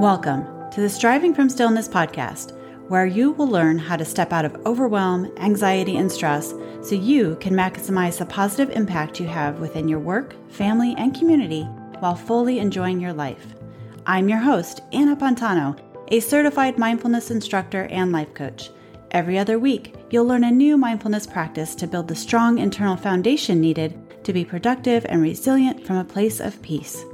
Welcome to the Striving from Stillness podcast, where you will learn how to step out of overwhelm, anxiety, and stress so you can maximize the positive impact you have within your work, family, and community while fully enjoying your life. I'm your host, Anna Pantano, a certified mindfulness instructor and life coach. Every other week, you'll learn a new mindfulness practice to build the strong internal foundation needed to be productive and resilient from a place of peace.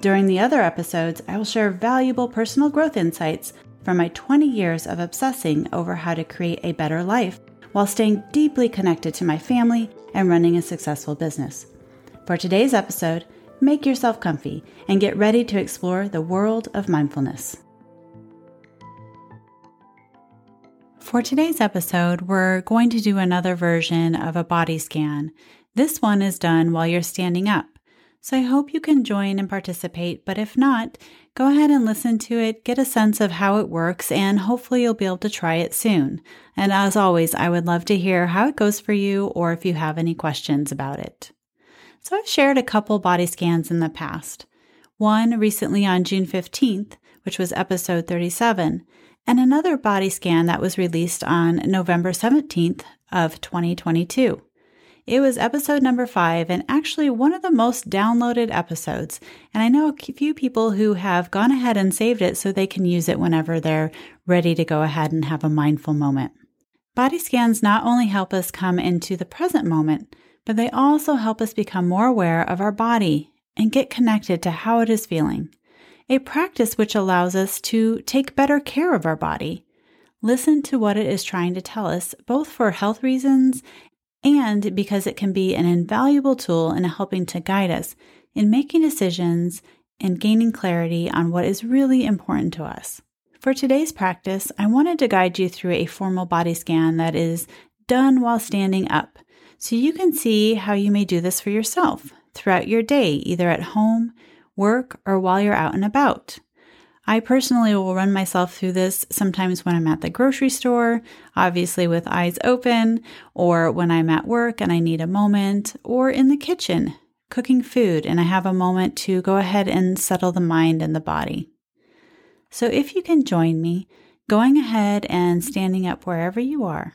During the other episodes, I will share valuable personal growth insights from my 20 years of obsessing over how to create a better life while staying deeply connected to my family and running a successful business. For today's episode, make yourself comfy and get ready to explore the world of mindfulness. For today's episode, we're going to do another version of a body scan. This one is done while you're standing up. So I hope you can join and participate, but if not, go ahead and listen to it, get a sense of how it works, and hopefully you'll be able to try it soon. And as always, I would love to hear how it goes for you or if you have any questions about it. So I've shared a couple body scans in the past. One recently on June 15th, which was episode 37, and another body scan that was released on November 17th of 2022. It was episode number five and actually one of the most downloaded episodes. And I know a few people who have gone ahead and saved it so they can use it whenever they're ready to go ahead and have a mindful moment. Body scans not only help us come into the present moment, but they also help us become more aware of our body and get connected to how it is feeling. A practice which allows us to take better care of our body. Listen to what it is trying to tell us, both for health reasons and because it can be an invaluable tool in helping to guide us in making decisions and gaining clarity on what is really important to us. For today's practice, I wanted to guide you through a formal body scan that is done while standing up, so you can see how you may do this for yourself throughout your day, either at home, work, or while you're out and about. I personally will run myself through this sometimes when I'm at the grocery store, obviously with eyes open, or when I'm at work and I need a moment, or in the kitchen cooking food and I have a moment to go ahead and settle the mind and the body. So if you can join me, going ahead and standing up wherever you are.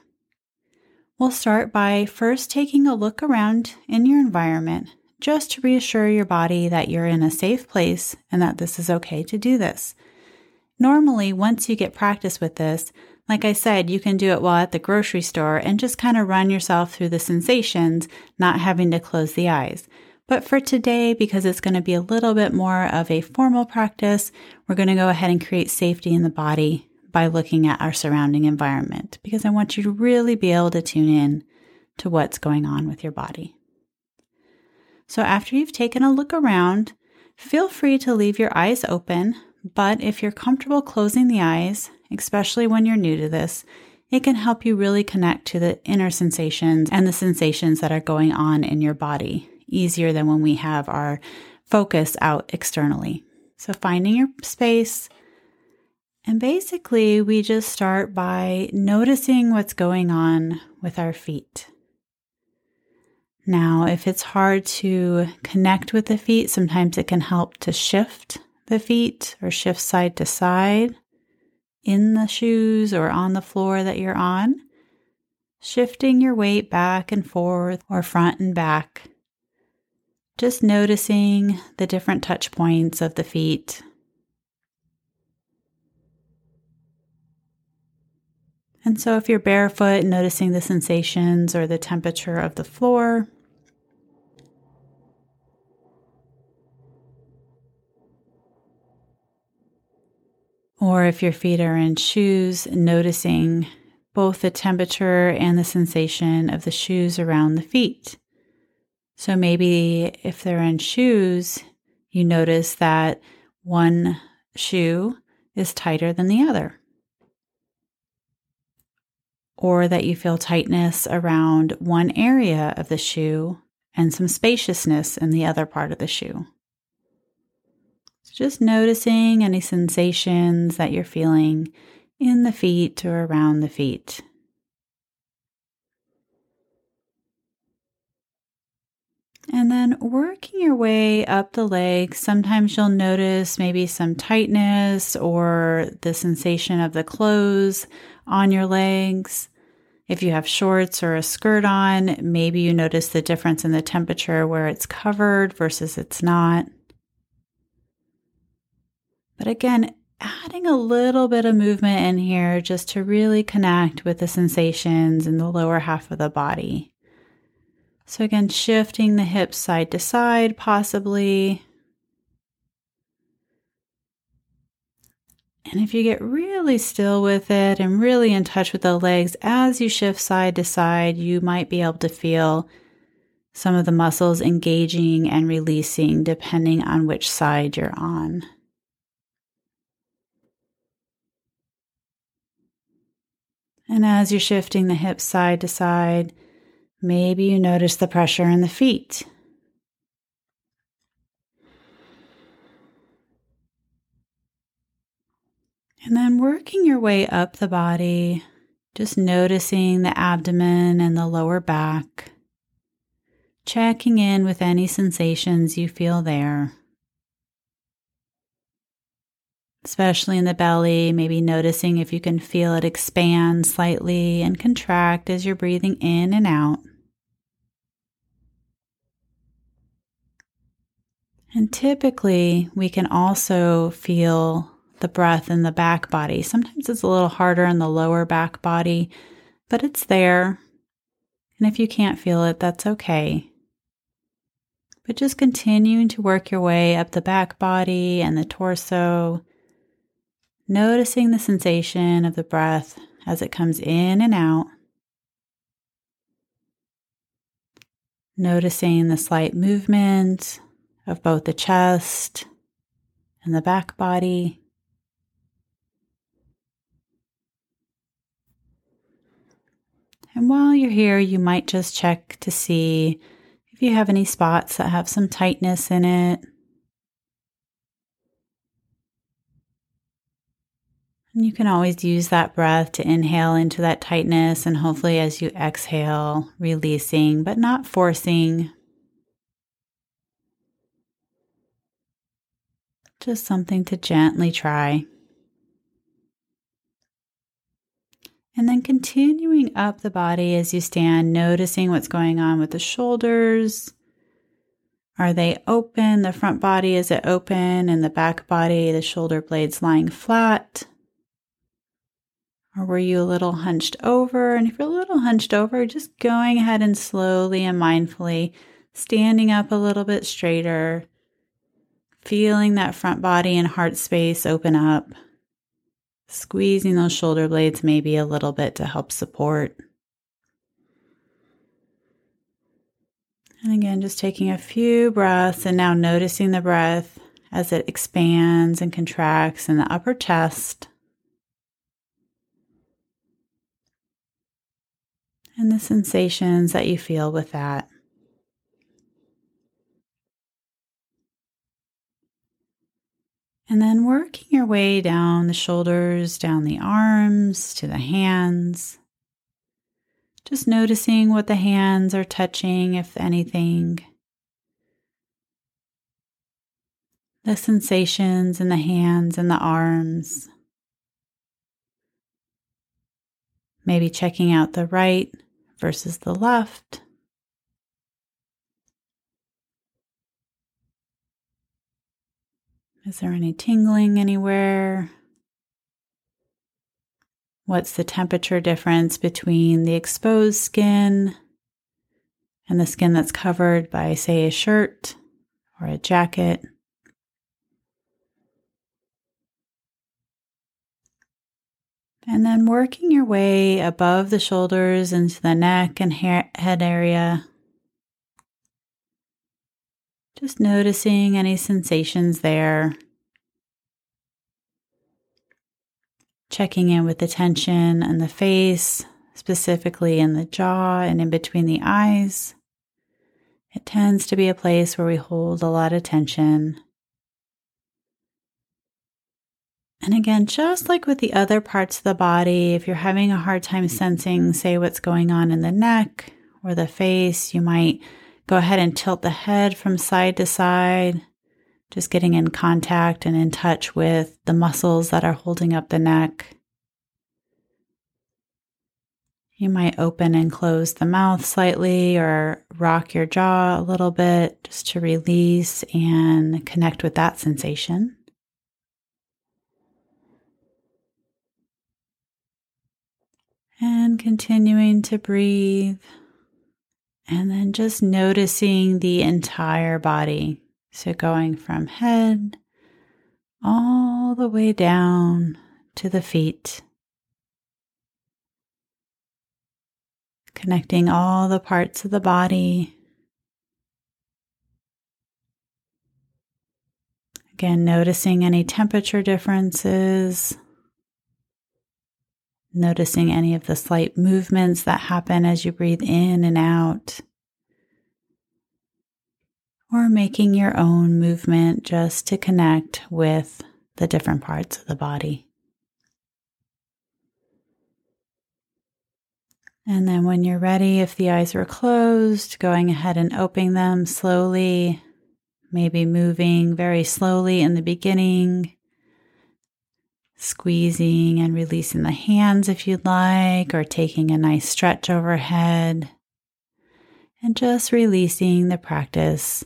We'll start by first taking a look around in your environment just to reassure your body that you're in a safe place and that this is okay to do this. Normally, once you get practice with this, like I said, you can do it while at the grocery store and just kind of run yourself through the sensations, not having to close the eyes. But for today, because it's going to be a little bit more of a formal practice, we're going to go ahead and create safety in the body by looking at our surrounding environment because I want you to really be able to tune in to what's going on with your body. So after you've taken a look around, feel free to leave your eyes open, but if you're comfortable closing the eyes, especially when you're new to this, it can help you really connect to the inner sensations and the sensations that are going on in your body easier than when we have our focus out externally. So, finding your space. And basically, we just start by noticing what's going on with our feet. Now, if it's hard to connect with the feet, sometimes it can help to shift the feet or shift side to side in the shoes or on the floor that you're on, shifting your weight back and forth or front and back. Just noticing the different touch points of the feet. And so, if you're barefoot, noticing the sensations or the temperature of the floor. Or if your feet are in shoes, noticing both the temperature and the sensation of the shoes around the feet. So maybe if they're in shoes, you notice that one shoe is tighter than the other. Or that you feel tightness around one area of the shoe and some spaciousness in the other part of the shoe. Just noticing any sensations that you're feeling in the feet or around the feet. And then working your way up the legs, sometimes you'll notice maybe some tightness or the sensation of the clothes on your legs. If you have shorts or a skirt on, maybe you notice the difference in the temperature where it's covered versus it's not. But again, adding a little bit of movement in here just to really connect with the sensations in the lower half of the body. So, again, shifting the hips side to side, possibly. And if you get really still with it and really in touch with the legs as you shift side to side, you might be able to feel some of the muscles engaging and releasing depending on which side you're on. And as you're shifting the hips side to side, maybe you notice the pressure in the feet. And then working your way up the body, just noticing the abdomen and the lower back, checking in with any sensations you feel there especially in the belly, maybe noticing if you can feel it expand slightly and contract as you're breathing in and out. And typically, we can also feel the breath in the back body. Sometimes it's a little harder in the lower back body, but it's there. And if you can't feel it, that's okay. But just continuing to work your way up the back body and the torso noticing the sensation of the breath as it comes in and out. Noticing the slight movement of both the chest and the back body. And while you're here, you might just check to see if you have any spots that have some tightness in it. You can always use that breath to inhale into that tightness, and hopefully, as you exhale, releasing but not forcing. Just something to gently try. And then continuing up the body as you stand, noticing what's going on with the shoulders. Are they open? The front body, is it open? And the back body, the shoulder blades lying flat? Or were you a little hunched over? And if you're a little hunched over, just going ahead and slowly and mindfully standing up a little bit straighter, feeling that front body and heart space open up, squeezing those shoulder blades maybe a little bit to help support. And again, just taking a few breaths and now noticing the breath as it expands and contracts in the upper chest. And the sensations that you feel with that. And then working your way down the shoulders, down the arms, to the hands. Just noticing what the hands are touching, if anything. The sensations in the hands and the arms. Maybe checking out the right versus the left. Is there any tingling anywhere? What's the temperature difference between the exposed skin and the skin that's covered by, say, a shirt or a jacket? And then working your way above the shoulders into the neck and head area. Just noticing any sensations there. Checking in with the tension and the face, specifically in the jaw and in between the eyes. It tends to be a place where we hold a lot of tension. And again, just like with the other parts of the body, if you're having a hard time sensing, say, what's going on in the neck or the face, you might Go ahead and tilt the head from side to side, just getting in contact and in touch with the muscles that are holding up the neck. You might open and close the mouth slightly or rock your jaw a little bit just to release and connect with that sensation. And continuing to breathe. And then just noticing the entire body. So going from head all the way down to the feet. Connecting all the parts of the body. Again, noticing any temperature differences noticing any of the slight movements that happen as you breathe in and out, or making your own movement just to connect with the different parts of the body. And then, when you're ready, if the eyes were closed, going ahead and opening them slowly, maybe moving very slowly in the beginning squeezing and releasing the hands if you'd like, or taking a nice stretch overhead, and just releasing the practice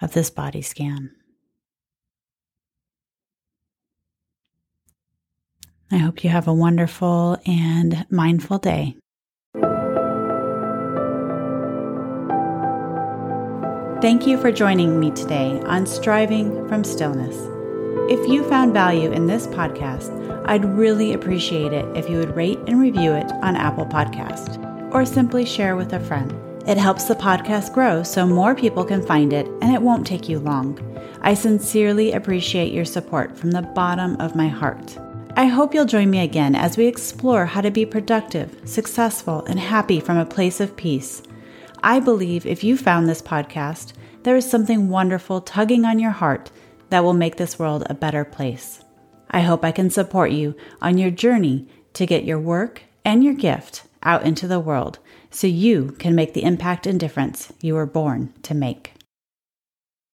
of this body scan. I hope you have a wonderful and mindful day. Thank you for joining me today on Striving from Stillness. If you found value in this podcast, I'd really appreciate it if you would rate and review it on Apple Podcast or simply share with a friend. It helps the podcast grow so more people can find it and it won't take you long. I sincerely appreciate your support from the bottom of my heart. I hope you'll join me again as we explore how to be productive, successful, and happy from a place of peace. I believe if you found this podcast, there is something wonderful tugging on your heart that will make this world a better place. I hope I can support you on your journey to get your work and your gift out into the world so you can make the impact and difference you were born to make.